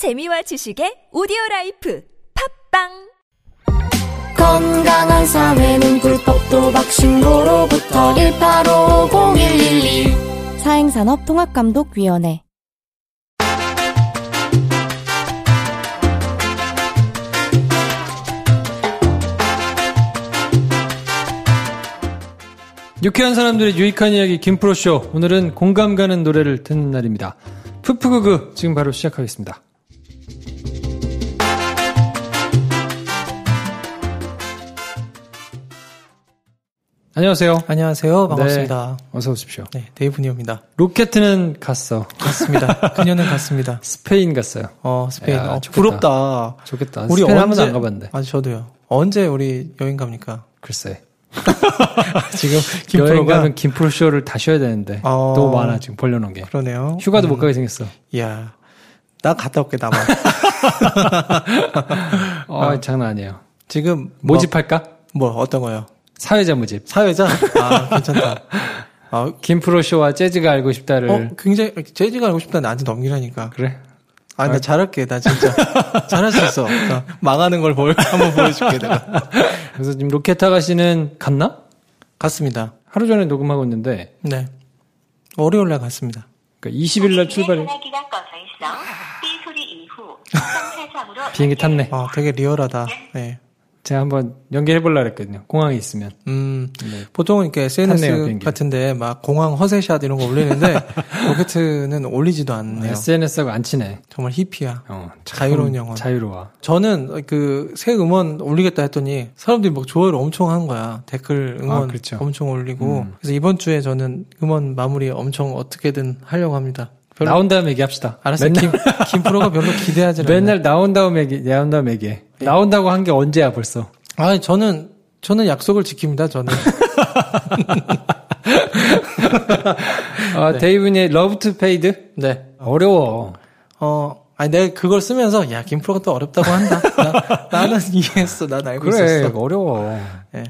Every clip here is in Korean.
재미와 지식의 오디오 라이프 팟빵 건강한 사회는 불법도박 신고로부터 1850112 사행산업통합감독위원회 유쾌한 사람들의 유익한 이야기 김프로쇼 오늘은 공감 가는 노래를 듣는 날입니다. 푸푸그그 지금 바로 시작하겠습니다. 안녕하세요. 안녕하세요. 반갑습니다. 네, 어서 오십시오. 네, 데이브 니오입니다. 로켓은 갔어. 갔습니다. 그녀는 갔습니다. 스페인 갔어요. 어, 스페인. 야, 어, 좋겠다. 부럽다. 좋겠다. 우리 스페인 한 언제- 번도 안 가봤는데. 아, 저도요. 언제 우리 여행 갑니까? 글쎄. 지금 여행 김프로가 가면 김프로 쇼를 다 쉬어야 되는데 어. 너무 많아 지금 벌려놓은 게. 그러네요. 휴가도 음, 못 가게 생겼어. 이야. 나 갔다 올게, 나만. 어, 장난 아니에요. 지금 뭐, 모집할까? 뭐 어떤 거요? 사회자 모집. 사회자? 아, 괜찮다. 아, 김프로 쇼와 재즈가 알고 싶다를. 어, 굉장히 재즈가 알고 싶다 나한테 넘기라니까. 그래? 아, 나 잘할게. 나 진짜 잘할 수 있어. 나 망하는 걸 볼, 한번 보여줄게, 내가. 그래서 지금 로켓타가 씨는 갔나? 갔습니다. 하루 전에 녹음하고 있는데, 네. 월요일 날 갔습니다. 그러니까 20일 날 출발이, 정차장으로 비행기 탔네. 아, 되게 리얼하다. 네. 제가 한번 연결해보려고 했거든요. 공항에 있으면. 음, 네. 보통은 이렇게 SNS 탔네요. 같은데 막 공항 허세샷 이런 거 올리는데 로켓은 올리지도 않네요. SNS하고 안 친해. 정말 히피야. 어, 참 자유로운 영혼. 자유로워. 저는 그 새 음원 올리겠다 했더니 사람들이 막 좋아요를 엄청 한 거야. 댓글 응원 아, 그렇죠. 엄청 올리고. 음. 그래서 이번 주에 저는 음원 마무리 엄청 어떻게든 하려고 합니다. 나온 다음 얘기합시다. 알았어요. 맨날, 김, 김 프로가 별로 기대하지 않아요. 맨날 나온 다음 얘기, 나온 다음 얘기해. 네. 나온다고 한 게 언제야 벌써. 아, 저는 저는 약속을 지킵니다. 저는. 아, 데이브의 Love to Fade? 네. 어려워. 어, 아니, 내가 그걸 쓰면서, 야, 김프로가 또 어렵다고 한다. 나, 는 이해했어. 난 알고 그래, 있었어. 어려워. 예.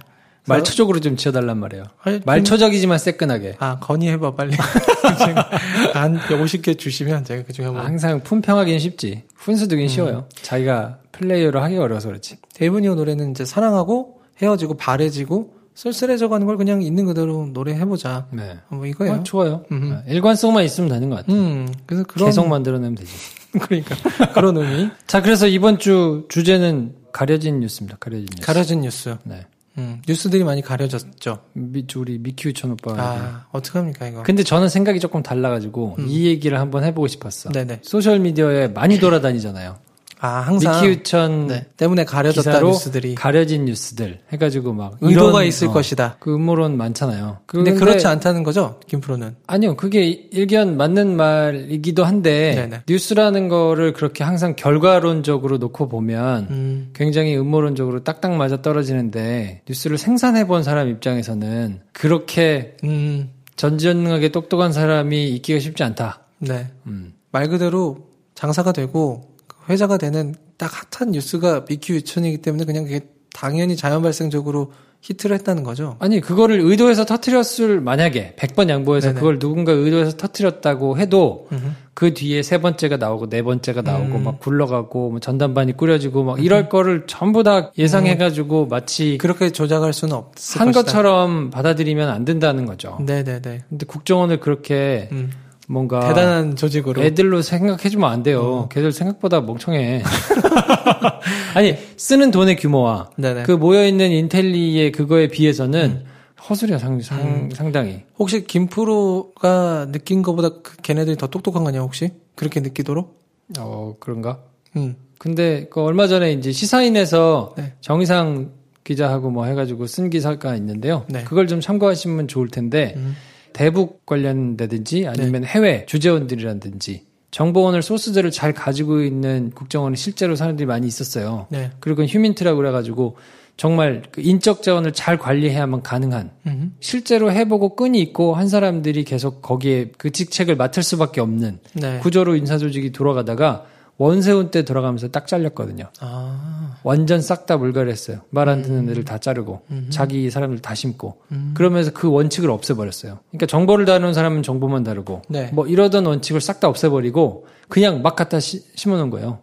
말초적으로 좀 지어달란 말이에요. 아니, 말초적이지만 새끈하게. 아, 건의해봐, 빨리. 제가 한 50개 주시면 제가 그 중에 한번. 항상 품평하기는 쉽지. 훈수 두긴 음. 쉬워요. 자기가 플레이어로 하기 어려워서 그렇지. 데이브니오 노래는 이제 사랑하고, 헤어지고, 바래지고, 쓸쓸해져 가는 걸 그냥 있는 그대로 노래해보자. 네. 뭐 이거예요. 어, 좋아요. 음흠. 아, 일관성만 있으면 되는 것 같아요. 음, 그래서 그런. 계속 만들어내면 되지. 그러니까. 그런 의미. 자, 그래서 이번 주 주제는 가려진 뉴스입니다. 가려진 뉴스. 가려진 뉴스. 네. 음, 뉴스들이 많이 가려졌죠. 미, 우리 미키 유천 오빠가. 아, 어떡합니까, 이거. 근데 저는 생각이 조금 달라가지고 이 얘기를 한번 해보고 싶었어. 네네. 소셜미디어에 많이 돌아다니잖아요. 아, 항상. 미키 유천 네. 때문에 가려졌다 뉴스들이. 가려진 뉴스들 해가지고 막 의도가 있을 어, 것이다. 그 음모론 많잖아요. 근데 그렇지 않다는 거죠, 김프로는. 아니요, 그게 일견 맞는 말이기도 한데 네네. 뉴스라는 거를 그렇게 항상 결과론적으로 놓고 보면 음, 굉장히 음모론적으로 딱딱 맞아 떨어지는데 뉴스를 생산해 본 사람 입장에서는 그렇게 음, 전지전능하게 똑똑한 사람이 있기가 쉽지 않다. 네. 음. 말 그대로 장사가 되고 회자가 되는 딱 핫한 뉴스가 미큐 유천이기 때문에 그냥 그게 당연히 자연 발생적으로 히트를 했다는 거죠. 아니 그거를 의도해서 터트렸을 만약에 100번 양보해서 네네. 그걸 누군가 의도해서 터트렸다고 해도 음흠. 그 뒤에 세 번째가 나오고 네 번째가 나오고 음. 막 굴러가고 뭐 전단반이 꾸려지고 막 이럴 거를 전부 다 예상해 가지고 마치 그렇게 조작할 수는 없을 한 것이다. 것처럼 받아들이면 안 된다는 거죠. 네 네 네. 근데 국정원을 그렇게 음, 뭔가 대단한 조직으로. 애들로 생각해주면 안 돼요. 걔들 생각보다 멍청해. 아니 쓰는 돈의 규모와 네네. 그 모여 있는 인텔리의 그거에 비해서는 허술이야 상, 상, 음. 상당히. 혹시 김프로가 느낀 것보다 그 걔네들이 더 똑똑한 거냐 혹시? 그렇게 느끼도록? 어 그런가? 음. 근데 그 얼마 전에 이제 시사인에서 네. 정의상 기자하고 뭐 해가지고 쓴 기사가 있는데요. 네. 그걸 좀 참고하시면 좋을 텐데 음. 대북 관련되든지 아니면 해외 주재원들이라든지 정보원을 소스들을 잘 가지고 있는 국정원에 실제로 사람들이 많이 있었어요. 네. 그리고 휴민트라고 그래가지고 정말 그 인적 자원을 잘 관리해야만 가능한 음. 실제로 해보고 끈이 있고 한 사람들이 계속 거기에 그 직책을 맡을 수밖에 없는 네. 구조로 인사 조직이 돌아가다가 원세훈 때 돌아가면서 딱 잘렸거든요. 아. 완전 싹 다 물갈이했어요. 말 안 듣는 애들 다 자르고 자기 사람들 다 심고 그러면서 그 원칙을 없애버렸어요. 그러니까 정보를 다루는 사람은 정보만 다루고 네. 뭐 이러던 원칙을 싹 다 없애버리고 그냥 막 갖다 시- 심어놓은 거예요.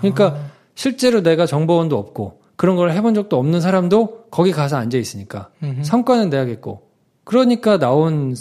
그러니까 실제로 내가 정보원도 없고 그런 걸 해본 적도 없는 사람도 거기 가서 앉아 있으니까 성과는 내야겠고 그러니까 나온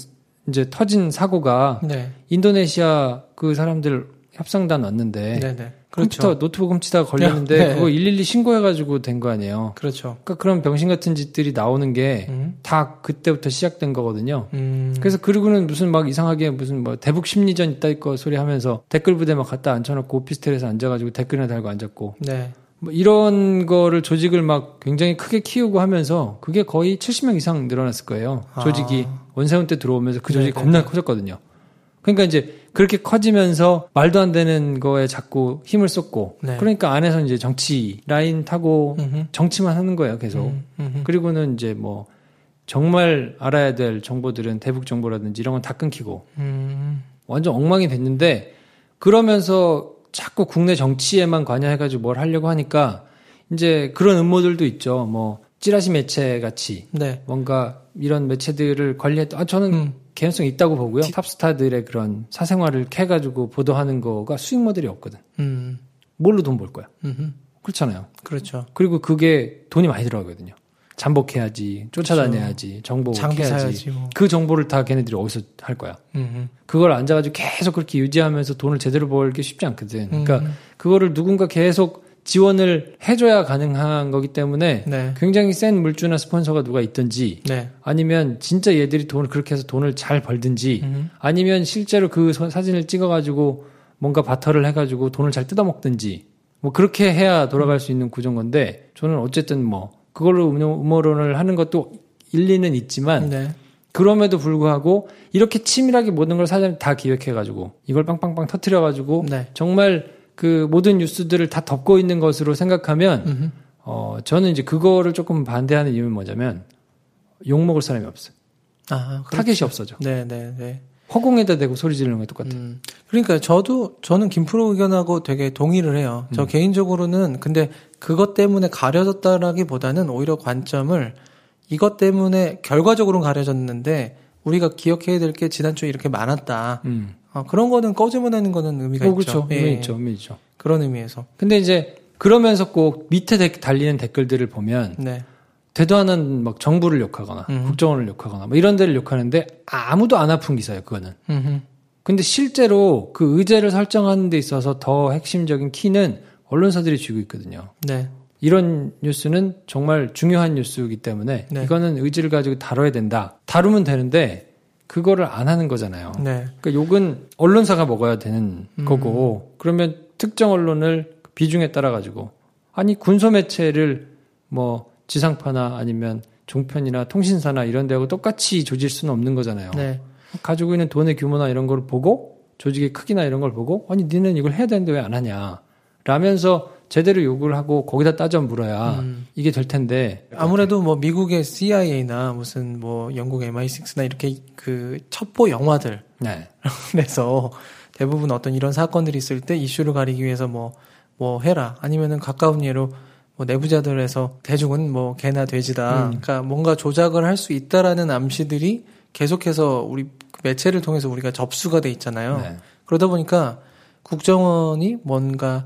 이제 터진 사고가 네. 인도네시아 그 사람들 협상단 왔는데 네네. 컴퓨터 그렇죠. 노트북 훔치다가 걸렸는데 네. 그거 112 신고해가지고 된 거 아니에요. 그렇죠. 그러니까 그런 병신 같은 짓들이 나오는 게 음. 다 그때부터 시작된 거거든요. 음. 그래서 그리고는 무슨 막 이상하게 무슨 뭐 대북 심리전 있다 있거 소리 하면서 댓글 부대 막 갖다 앉혀놓고 오피스텔에서 앉아가지고 댓글이나 달고 앉았고 네. 뭐 이런 거를 조직을 막 굉장히 크게 키우고 하면서 그게 거의 70명 이상 늘어났을 거예요. 조직이 원세훈 때 들어오면서 그 조직이 아. 네네. 겁나 커졌거든요. 그러니까 이제 그렇게 커지면서 말도 안 되는 거에 자꾸 힘을 쏟고 네. 그러니까 안에서 이제 정치 라인 타고 음흠. 정치만 하는 거예요, 계속. 음, 음흠. 그리고는 이제 뭐 정말 알아야 될 정보들은 대북 정보라든지 이런 건 다 끊기고 음. 완전 엉망이 됐는데 그러면서 자꾸 국내 정치에만 관여해가지고 뭘 하려고 하니까 이제 그런 음모들도 있죠. 뭐 찌라시 매체 같이 네. 뭔가 이런 매체들을 관리했다. 아 저는 음. 개연성 있다고 보고요. 탑스타들의 그런 사생활을 캐가지고 보도하는 거가 수익 모델이 없거든. 음. 뭘로 돈 벌 거야? 음흠. 그렇잖아요. 그렇죠. 그리고 그게 돈이 많이 들어가거든요. 잠복해야지, 쫓아다녀야지, 정보 장기 해야지. 뭐. 그 정보를 다 걔네들이 어디서 할 거야? 음흠. 그걸 앉아가지고 계속 그렇게 유지하면서 돈을 제대로 벌기 쉽지 않거든. 그러니까 음. 그거를 누군가 계속 지원을 해줘야 가능한 거기 때문에 네. 굉장히 센 물주나 스폰서가 누가 있든지 네. 아니면 진짜 얘들이 돈을 그렇게 해서 돈을 잘 벌든지 음. 아니면 실제로 그 서- 사진을 찍어가지고 뭔가 바터를 해가지고 돈을 잘 뜯어먹든지 뭐 그렇게 해야 돌아갈 수 있는 구조인 건데 저는 어쨌든 뭐 그걸로 음모- 음모론을 하는 것도 일리는 있지만 네. 그럼에도 불구하고 이렇게 치밀하게 모든 걸 사전에 다 기획해가지고 이걸 빵빵빵 터트려가지고 네. 정말 그 모든 뉴스들을 다 덮고 있는 것으로 생각하면 음흠. 어 저는 이제 그거를 조금 반대하는 이유는 뭐냐면 욕 먹을 사람이 없어. 요 아, 그렇죠. 타겟이 없어져. 네, 네, 네. 허공에다 대고 소리 지르는 게 똑같아. 음. 그러니까 저도 저는 김프로 의견하고 되게 동의를 해요. 저 개인적으로는 근데 그것 때문에 가려졌다라기보다는 오히려 관점을 이것 때문에 결과적으로는 가려졌는데 우리가 기억해야 될 게 지난주에 이렇게 많았다. 음. 어, 그런 거는 꺼지문하는 거는 의미가 어, 있죠. 그렇죠. 예, 의미 있죠. 의미 있죠. 그런 의미에서. 근데 이제 그러면서 꼭 밑에 데- 달리는 댓글들을 보면 네. 되도 않은 막 정부를 욕하거나 음. 국정원을 욕하거나 뭐 이런 데를 욕하는데 아무도 안 아픈 기사예요. 그거는. 음흠. 근데 실제로 그 의제를 설정하는 데 있어서 더 핵심적인 키는 언론사들이 쥐고 있거든요. 네. 이런 뉴스는 정말 중요한 뉴스이기 때문에 네. 이거는 의지를 가지고 다뤄야 된다. 다루면 되는데 그거를 안 하는 거잖아요. 네. 그러니까 욕은 언론사가 먹어야 되는 음. 거고 그러면 특정 언론을 비중에 따라 가지고 아니 군소 매체를 뭐 지상파나 아니면 종편이나 통신사나 이런 데하고 똑같이 조질 수는 없는 거잖아요. 네. 가지고 있는 돈의 규모나 이런 걸 보고 조직의 크기나 이런 걸 보고 아니 니는 이걸 해야 되는데 왜 안 하냐 라면서 제대로 요구를 하고 거기다 따져 물어야 음. 이게 될 텐데 아무래도 뭐 미국의 CIA나 무슨 뭐 영국 MI6나 이렇게 그 첩보 영화들 네. 그래서 대부분 어떤 이런 사건들이 있을 때 이슈를 가리기 위해서 뭐, 뭐 해라. 아니면은 가까운 예로 뭐 내부자들에서 대중은 뭐 개나 돼지다. 음. 그러니까 뭔가 조작을 할 수 있다라는 암시들이 계속해서 우리 매체를 통해서 우리가 접수가 돼 있잖아요. 네. 그러다 보니까 국정원이 뭔가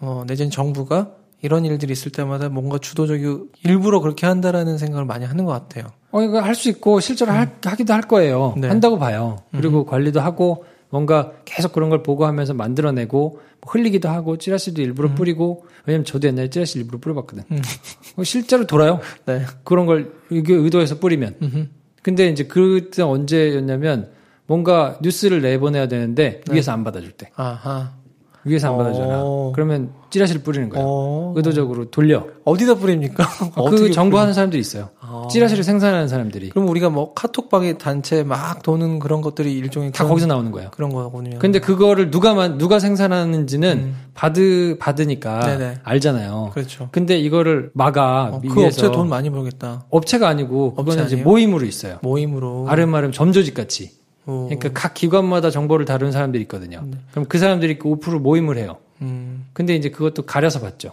어, 내지는 정부가 이런 일들이 있을 때마다 뭔가 주도적이고 일부러 그렇게 한다라는 생각을 많이 하는 것 같아요. 어, 이거 할 수 있고 실제로 할, 하기도 할 거예요. 네. 한다고 봐요. 그리고 관리도 하고 뭔가 계속 그런 걸 보고하면서 만들어내고 뭐 흘리기도 하고 찌라시도 일부러 뿌리고 왜냐면 저도 옛날에 찌라시 일부러 뿌려봤거든. 어, 실제로 돌아요. 네. 그런 걸 의도해서 뿌리면. 음흠. 근데 이제 그때 언제였냐면 뭔가 뉴스를 내보내야 되는데 위에서 안 받아줄 때. 아하. 위에서 안 어. 받아주잖아. 그러면 찌라시를 뿌리는 거예요. 어. 의도적으로 돌려. 어디다 뿌립니까? 그 정보하는 사람들이 있어요. 아. 찌라시를 생산하는 사람들이. 그럼 우리가 뭐 카톡방에 단체 막 도는 그런 것들이 일종의 다 거기서 나오는 거예요. 그런 거군요. 근데 그거를 누가 만 누가 생산하는지는 받으 받으니까 음. 네네. 알잖아요. 그렇죠. 근데 이거를 막아 어, 그 업체 돈 많이 벌겠다. 업체가 아니고 그거는 이제? 모임으로 있어요. 모임으로. 아름아름 점조직 같이. 어. 그러니까 각 기관마다 정보를 다루는 사람들이 있거든요. 네. 그럼 그 사람들이 그5% 모임을 해요. 음. 근데 이제 그것도 가려서 받죠.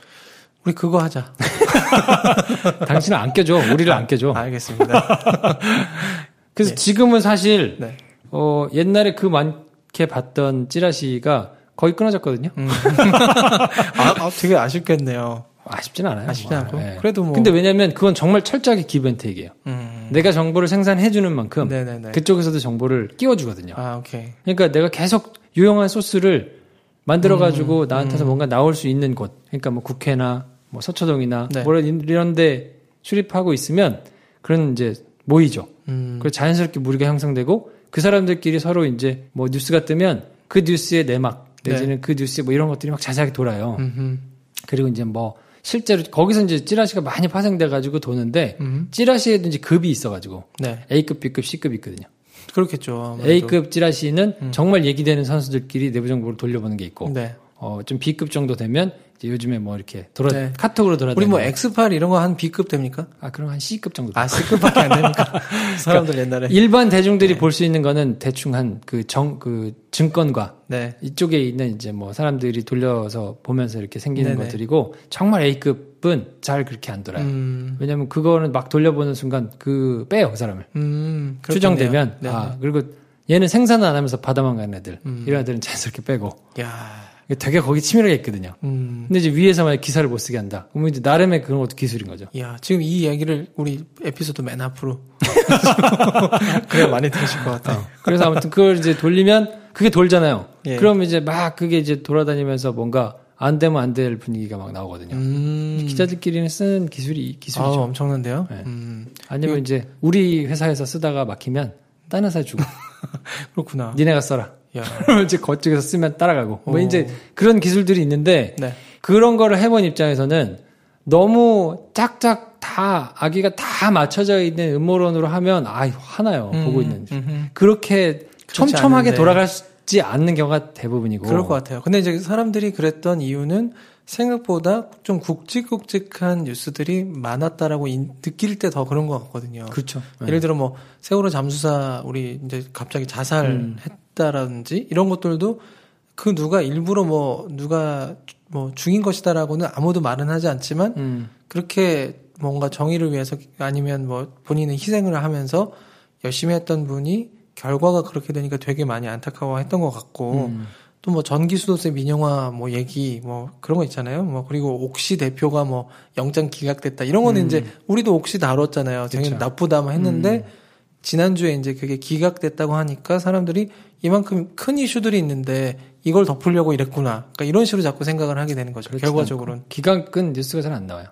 우리 그거 하자. 당신은 안 껴줘. 우리를 안 껴줘. 알겠습니다. 그래서 네. 지금은 사실 네. 어, 옛날에 그 많게 봤던 찌라시가 거의 끊어졌거든요. 음. 아, 아, 되게 아쉽겠네요. 아쉽진 않아요. 아쉽지 않고. 예. 그래도 뭐. 근데 왜냐면 그건 정말 철저하게 기브앤테이크예요. 음. 내가 정보를 생산해 주는 만큼 네네네. 그쪽에서도 정보를 끼워 주거든요. 아, 오케이. 그러니까 내가 계속 유용한 소스를 만들어 음. 가지고 나한테서 뭔가 나올 수 있는 곳. 그러니까 뭐 국회나 뭐 서초동이나 네. 뭐 이런 데 출입하고 있으면 그런 이제 모이죠. 음. 그래서 자연스럽게 무리가 형성되고 그 사람들끼리 서로 이제 뭐 뉴스가 뜨면 그 뉴스의 내막 내지는 그 뉴스의 뭐 이런 것들이 막 자세하게 돌아요. 네. 음흠. 그리고 이제 뭐 실제로 거기서 이제 찌라시가 많이 파생돼 가지고 도는데 음. 찌라시에도 이제 급이 있어 가지고 네. A급, B급, C급이 있거든요. 그렇겠죠. 아무래도. A급 찌라시는 정말 얘기되는 선수들끼리 내부 정보를 돌려보는 게 있고 네. 어, 좀 B급 정도 되면 이제 요즘에 뭐 이렇게 돌아 네. 카톡으로 돌아다니는 우리 뭐 X8 이런 거 한 B급 됩니까? 아 그럼 한 C급 정도 아, C급밖에 안 됩니까? 사람들 옛날에. 일반 네. 대중들이 볼수 있는 거는 대충 한 그정그 증권과 네. 이쪽에 있는 이제 뭐 사람들이 돌려서 보면서 이렇게 생기는 네네. 것들이고 정말 A급은 잘 그렇게 안 돌아요. 음. 왜냐면 그거는 막 돌려보는 순간 그 빼요 그 사람을 음. 추정되면 네. 아 그리고 얘는 생산을 안 하면서 바다만 가는 애들 음. 이런 애들은 자연스럽게 빼고 야. 되게 거기 치밀하게 있거든요. 음. 근데 이제 위에서 만약 기사를 못 쓰게 한다. 그러면 이제 나름의 그런 것도 기술인 거죠. 야, 지금 이 얘기를 우리 에피소드 맨 앞으로. 그래 많이 들으실 것 같아요. 그래서 아무튼 그걸 이제 돌리면 그게 돌잖아요. 예. 그럼 이제 막 그게 이제 돌아다니면서 뭔가 안 되면 안 될 분위기가 막 나오거든요. 음. 기자들끼리는 쓰는 기술이 아, 기술이죠. 엄청난데요? 네. 음. 아니면 이제 우리 회사에서 쓰다가 막히면 딴 회사에 주고 그렇구나. 니네가 써라. 야. 그러면 이제 그쪽에서 쓰면 따라가고 뭐 오. 이제 그런 기술들이 있는데 네. 그런 거를 해본 입장에서는 너무 짝짝 다 아기가 다 맞춰져 있는 음모론으로 하면 아 화나요 보고 있는 음흠. 그렇게 촘촘하게 않은데. 돌아가지 않는 경우가 대부분이고 그럴 것 같아요. 근데 이제 사람들이 그랬던 이유는 생각보다 좀 굵직굵직한 뉴스들이 많았다라고 인- 느낄 때 더 그런 것 같거든요. 그렇죠. 예를 들어 뭐 세월호 잠수사 우리 이제 갑자기 자살했 다라든지 이런 것들도 그 누가 일부러 뭐 누가 뭐 죽인 것이다라고는 아무도 말은 하지 않지만 음, 그렇게 뭔가 정의를 위해서 아니면 뭐 본인은 희생을 하면서 열심히 했던 분이 결과가 그렇게 되니까 되게 많이 안타까워했던 것 같고 음. 또뭐 전기 수도세 민영화 뭐 얘기 뭐 그런 거 있잖아요. 뭐 그리고 옥시 대표가 뭐 영장 기각됐다 이런 거는 이제 우리도 옥시 다뤘잖아요. 음. 그쵸. 음. 나쁘다만 했는데 지난주에 이제 그게 기각됐다고 하니까 사람들이 이만큼 큰 이슈들이 있는데 이걸 덮으려고 이랬구나. 그러니까 이런 식으로 자꾸 생각을 하게 되는 거죠. 결과적으로는. 기강끈 뉴스가 잘 안 나와요.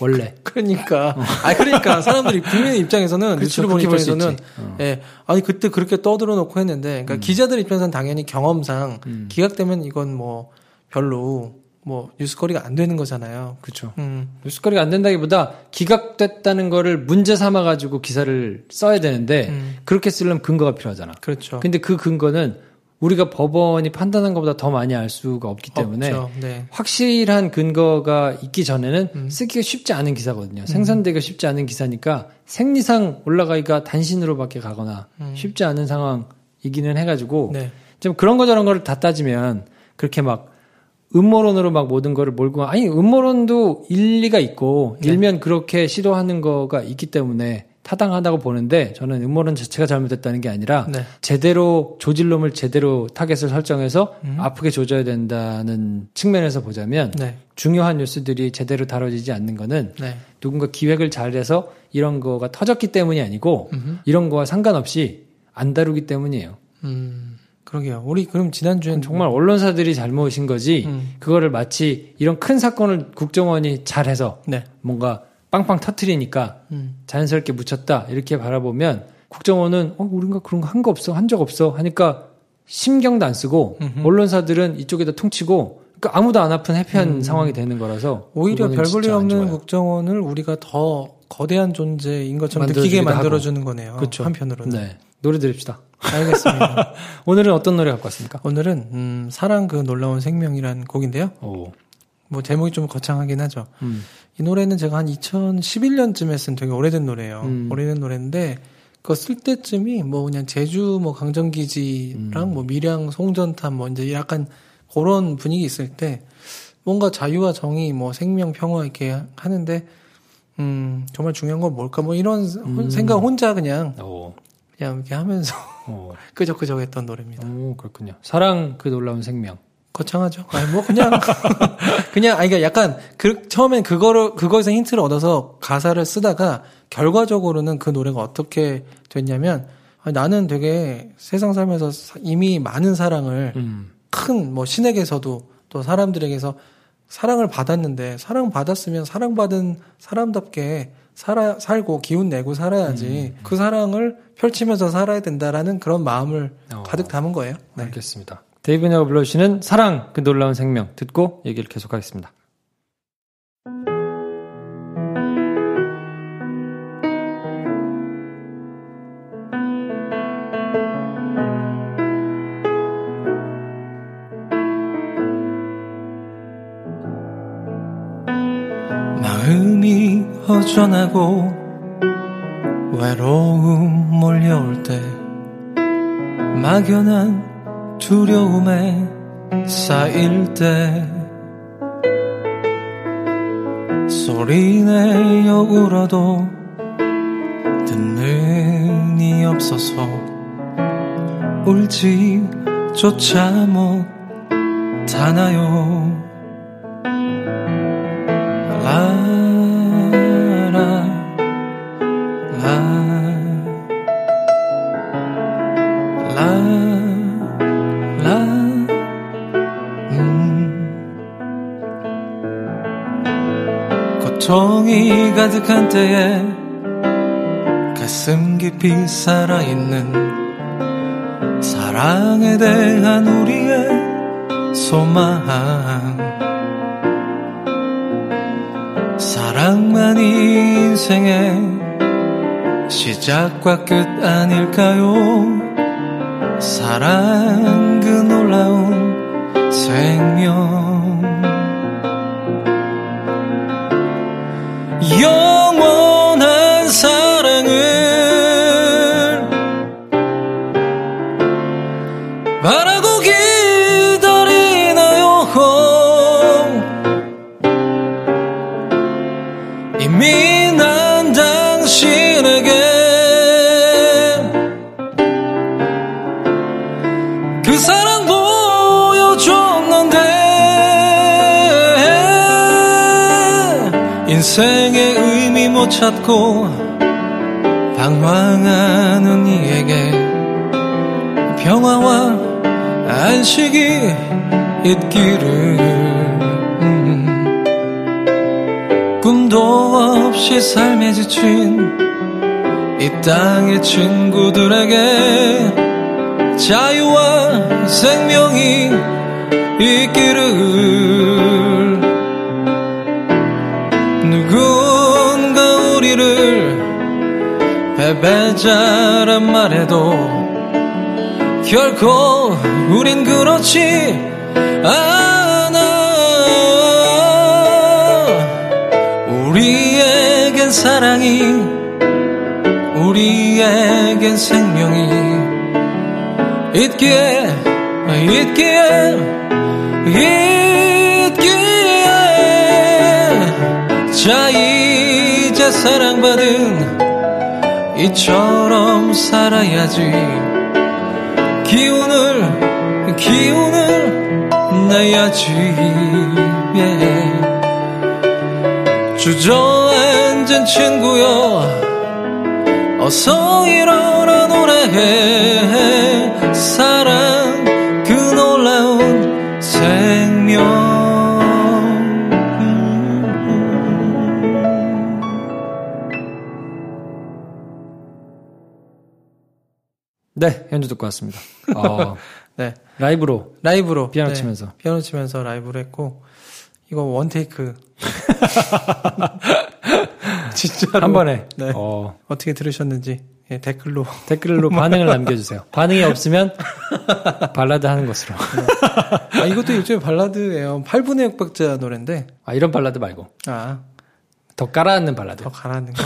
원래 그러니까 아 그러니까 사람들이 국민 입장에서는 어. 그렇죠. 뉴스를 볼수 입장에서는. 어. 예 아니 그때 그렇게 떠들어 놓고 했는데 그러니까 기자들 입장에서는 당연히 경험상 음. 기각되면 이건 뭐 별로 뭐 뉴스거리가 안 되는 거잖아요. 그렇죠. 음 뉴스거리가 안 된다기보다 기각됐다는 거를 문제 삼아 가지고 기사를 써야 되는데 음. 그렇게 쓰려면 근거가 필요하잖아. 그렇죠. 근데 그 근거는 우리가 법원이 판단한 것보다 더 많이 알 수가 없기 때문에. 네. 확실한 근거가 있기 전에는 음. 쓰기가 쉽지 않은 기사거든요. 생산되기가 쉽지 않은 기사니까 생리상 올라가기가 단신으로밖에 가거나 쉽지 않은 상황이기는 해가지고 음. 네. 좀 그런 거 저런 거를 다 따지면 그렇게 막 음모론으로 막 모든 거를 몰고 아니 음모론도 일리가 있고 네. 일면 그렇게 시도하는 거가 있기 때문에 타당하다고 보는데 저는 음모론 자체가 잘못됐다는 게 아니라 네. 제대로 조질 놈을 제대로 타겟을 설정해서 음. 아프게 조져야 된다는 측면에서 보자면 네. 중요한 뉴스들이 제대로 다뤄지지 않는 거는 네. 누군가 기획을 잘해서 이런 거가 터졌기 때문이 아니고 음흠. 이런 거와 상관없이 안 다루기 때문이에요. 음 그러게요. 우리 그럼 지난주엔 정말 언론사들이 잘못인 거지 음. 그거를 마치 이런 큰 사건을 국정원이 잘해서 네. 뭔가 빵빵 터트리니까 음. 자연스럽게 묻혔다 이렇게 바라보면 국정원은 어 우리가 그런 거 한 거 없어 한 적 없어 하니까 신경도 안 쓰고 음흠. 언론사들은 이쪽에다 퉁치고 그러니까 아무도 안 아픈 해피한 상황이 되는 거라서 음. 오히려 별 볼일 없는. 국정원을 우리가 더 거대한 존재인 것처럼 느끼게 만들어주는 거네요. 그렇죠. 한편으로는. 네 노래 들읍시다. 알겠습니다. 오늘은 어떤 노래 갖고 왔습니까? 오늘은 음, 사랑 그 놀라운 생명이란 곡인데요. 오, 뭐 제목이 좀 거창하긴 하죠. 음, 이 노래는 제가 한 2011년쯤에 쓴 되게 오래된 노래예요. 음. 오래된 노래인데 그거 쓸 때쯤이 뭐 그냥 제주 뭐 강정기지랑 음. 뭐 밀양 송전탑 뭐 이제 약간 그런 분위기 있을 때 뭔가 자유와 정의, 뭐 생명, 평화 이렇게 하는데 음 정말 중요한 건 뭘까? 뭐 이런 혼- 생각 혼자 그냥 오, 그냥 이렇게 하면서 오, 끄적끄적 했던 노래입니다. 오, 그렇군요. 사랑 그 놀라운 생명. 거창하죠. 아니 뭐 그냥 그냥 아니 그러니까 약간 그 처음엔 그거를 그거에서 힌트를 얻어서 가사를 쓰다가 결과적으로는 그 노래가 어떻게 됐냐면 아니, 나는 되게 세상 살면서 사- 이미 많은 사랑을 음, 큰뭐 신에게서도 또 사람들에게서 사랑을 받았는데 사랑 받았으면 사랑받은 사람답게 살아 살고 기운 내고 살아야지 그 사랑을 펼치면서 살아야 된다라는 그런 마음을 어. 가득 담은 거예요. 네. 알겠습니다. 데이브녀가 불러주시는 사랑 그 놀라운 생명 듣고 얘기를 계속하겠습니다. 허전하고 외로움 몰려올 때 막연한 두려움에 쌓일 때 소리내어 울어도 듣는 이 없어서 울지조차 못하나요? 라 음 고통이 가득한 때에 가슴 깊이 살아있는 사랑에 대한 우리의 소망 사랑만이 인생의 시작과 끝 아닐까요? 사랑 그 놀라운 생명 인생의 의미 못 찾고 방황하는 이에게 평화와 안식이 있기를 음. 꿈도 없이 삶에 지친 이 땅의 친구들에게 자유와 생명이 있기를 패배자란 말해도 결코 우린 그렇지 않아. 우리에겐 사랑이 우리에겐 생명이 있기에 있기에 있기에. 자 이제 사랑받은 이처럼 살아야지. 기운을 기운을 내야지. 예. 주저앉은 친구여 어서 일어나 노래해 네, 연주 듣고 왔습니다. 어, 네. 라이브로 라이브로. 피아노 네, 치면서. 피아노 치면서 라이브를 했고 이거 원테이크. 진짜로? 한 번에? 네. 어, 어떻게 들으셨는지 예, 댓글로. 댓글로 반응을 남겨주세요. 반응이 없으면 발라드 하는 것으로. 아 이것도 요즘에 발라드예요. 8분의 6박자 노래인데. 아, 이런 발라드 말고. 아. 더 깔아앉는 발라드. 더 가라앉는 거?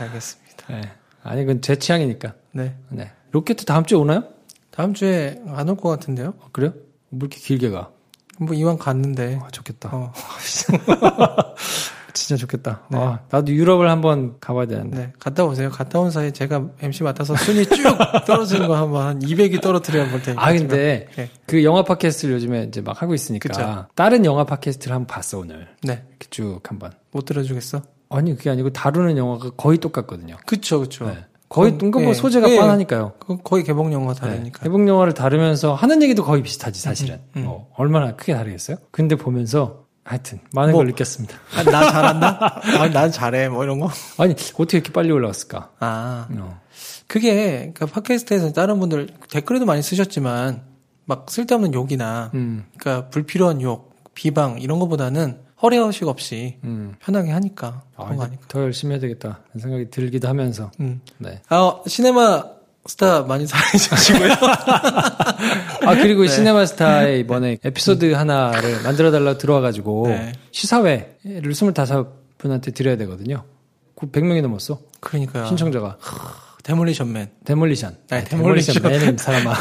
알겠습니다. 네. 아니, 그건 제 취향이니까. 네 네. 로켓 다음 주에 오나요? 다음 주에 안 올 것 같은데요 어, 그래요? 뭐 이렇게 길게 가? 뭐 이왕 갔는데 아, 좋겠다. 어, 진짜 좋겠다. 아, 나도 유럽을 한번 가봐야 되는데. 네 갔다 오세요. 갔다 온 사이에 제가 MC 맡아서 순위 쭉 떨어지는 거 한번 한 200이 떨어뜨려 볼 테니까. 아, 근데 네. 그 영화 팟캐스트를 요즘에 이제 막 하고 있으니까 그쵸. 다른 영화 팟캐스트를 한번 봤어, 오늘. 네. 이렇게 쭉 한번. 못 들어주겠어? 아니, 그게 아니고 다루는 영화가 거의 똑같거든요. 그쵸, 그쵸. 네. 거의 뜬금 뭐 예. 소재가 예. 뻔하니까요. 그 거의 개봉 영화 네. 다르니까. 개봉 영화를 다루면서 하는 얘기도 거의 비슷하지, 사실은. 음, 음. 뭐, 얼마나 크게 다르겠어요? 근데 보면서 하여튼 많은 뭐. 걸 느꼈습니다. 아, 나 잘한다? 아, 난 잘해. 뭐 이런 거. 아니, 어떻게 이렇게 빨리 올라왔을까? 아. 어. 그게, 그 팟캐스트에서 다른 분들 댓글에도 많이 쓰셨지만, 막 쓸데없는 욕이나, 음, 그러니까 불필요한 욕, 비방, 이런 거보다는 허례허식 없이 음. 편하게 하니까. 아, 그런 거 이제 아닐까. 더 열심히 해야 되겠다. 그런 생각이 들기도 하면서. 음. 네. 아, 시네마 스타 많이 사랑해 주시고요. 아, 그리고 네. 시네마 스타에 이번에 에피소드 하나를 만들어 달라고 들어와 가지고 네. 시사회를 25분한테 드려야 되거든요. 그 100명이 넘었어. 그러니까요. 신청자가. 데몰리션맨. 데몰리션. 네, 아니, 데몰리션. 맨은 사람아.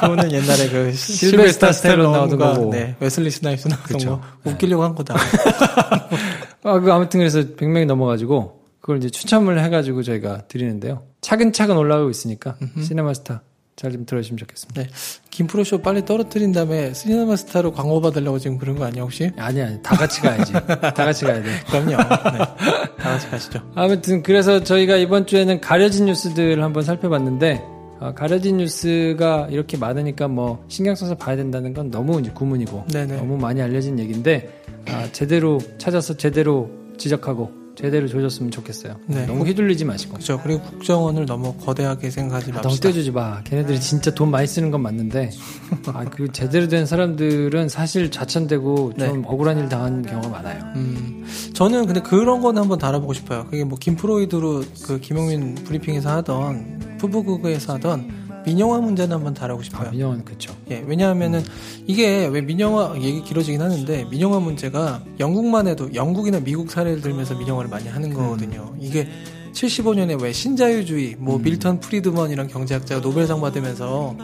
그거는 옛날에 그 실베스타 스텔론 나오던 거고. 네, 웨슬리 스나이프 나오던 그쵸. 거. 웃기려고 한 거다. 아, 그 아무튼 그래서 100명이 넘어가지고 그걸 이제 추첨을 해가지고 저희가 드리는데요. 차근차근 올라가고 있으니까 시네마스타 잘 좀 들어주시면 좋겠습니다. 네. 김프로쇼 빨리 떨어뜨린 다음에 시네마 스타로 광고 받으려고 지금 그런 거 아니야, 혹시? 아니, 아니, 다 같이 가야지. 다 같이 가야 돼. 그럼요. 네. 다 같이 가시죠. 아무튼 그래서 저희가 이번 주에는 가려진 뉴스들을 한번 살펴봤는데 아, 가려진 뉴스가 이렇게 많으니까 뭐 신경 써서 봐야 된다는 건 너무 이제 구문이고 네네. 너무 많이 알려진 얘기인데 아, 제대로 찾아서 제대로 지적하고 제대로 조졌으면 좋겠어요. 네. 너무 휘둘리지 마시고. 그죠. 그리고 국정원을 너무 거대하게 생각하지 아, 너무 맙시다. 떼주지 마. 걔네들이 진짜 돈 많이 쓰는 건 맞는데, 아, 그 제대로 된 사람들은 사실 좌천되고 좀 네. 억울한 일 당한 경우가 많아요. 음, 저는 근데 그런 거는 한번 다뤄보고 싶어요. 그게 뭐 김프로이드로 그 김용민 브리핑에서 하던 푸브그에서 하던 민영화 문제는 한번 다루고 싶어요. 아, 민영은 그쵸. 예, 왜냐하면은 이게 왜 민영화 얘기 길어지긴 하는데 민영화 문제가 영국만 해도 영국이나 미국 사례를 들면서 민영화를 많이 하는 거거든요. 이게 75년에 왜 신자유주의, 뭐 밀턴 프리드먼 이런 경제학자가 노벨상 받으면서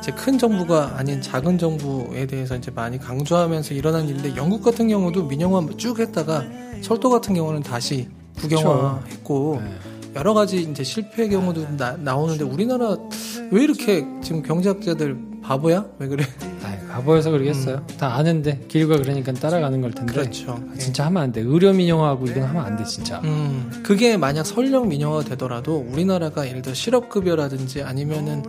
이제 큰 정부가 아닌 작은 정부에 대해서 이제 많이 강조하면서 일어난 일인데 영국 같은 경우도 민영화 쭉 했다가 철도 같은 경우는 다시 국영화했고 네. 여러 가지 이제 실패의 경우도 나, 나오는데 우리나라 왜 이렇게 지금 경제학자들 바보야? 왜 그래? 아이, 바보여서 그러겠어요. 다 아는데, 길과 그러니까 따라가는 걸 텐데. 그렇죠. 아, 진짜 하면 안 돼. 의료 민영화하고 이건 하면 안 돼, 진짜. 음, 그게 만약 설령 민영화가 되더라도 우리나라가 예를 들어 실업급여라든지 아니면은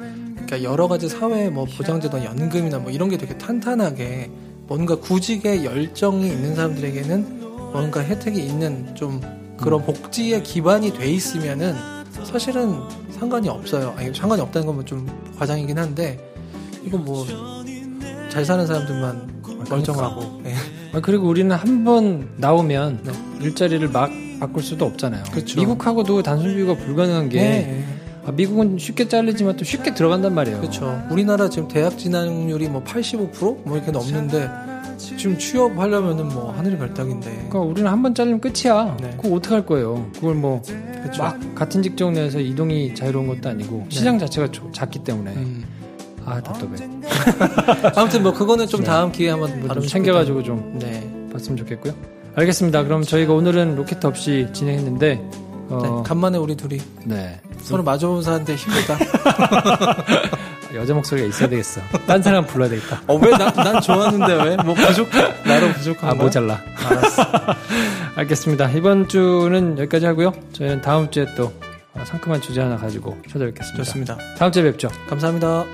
그러니까 여러 가지 사회 뭐 보장제도 연금이나 뭐 이런 게 되게 탄탄하게 뭔가 구직에 열정이 있는 사람들에게는 뭔가 혜택이 있는 좀 그런 음. 복지에 기반이 돼 있으면은 사실은 상관이 없어요. 아니 상관이 없다는 건 좀 과장이긴 한데 이건 뭐 잘 사는 사람들만 멀쩡하고 예. 아, 그리고 우리는 한 번 나오면 네. 일자리를 막 바꿀 수도 없잖아요. 그쵸. 미국하고도 단순 비교가 불가능한 게 예. 아, 미국은 쉽게 잘리지만 또 쉽게 들어간단 말이에요. 그렇죠. 우리나라 지금 대학 진학률이 뭐 85%뭐 이렇게 넘는데 지금 취업하려면은 뭐 하늘이 별따기인데. 그러니까 우리는 한 번 잘리면 끝이야. 네. 그거 어떡 할 거예요? 그걸 뭐. 막 같은 직종 내에서 이동이 자유로운 것도 아니고 시장 자체가 조- 작기 때문에 네. 음. 아 답답해. 아무튼 뭐 그거는 좀 다음 기회에 한번 뭐좀 다루면 챙겨가지고 좀. 네. 봤으면 좋겠고요. 알겠습니다. 그럼 저희가 오늘은 로켓 없이 진행했는데 네. 어, 간만에 우리 둘이 네. 서로 마주보면서 하는데 힘들다. 여자 목소리가 있어야 되겠어. 딴 사람 불러야 되겠다. 어, 왜? 난, 난 좋았는데 왜? 뭐 부족, 나름 부족한 아 거야? 모자라. 알았어. 알겠습니다. 이번 주는 여기까지 하고요. 저희는 다음 주에 또 어, 상큼한 주제 하나 가지고 찾아뵙겠습니다. 좋습니다. 다음 주에 뵙죠. 감사합니다.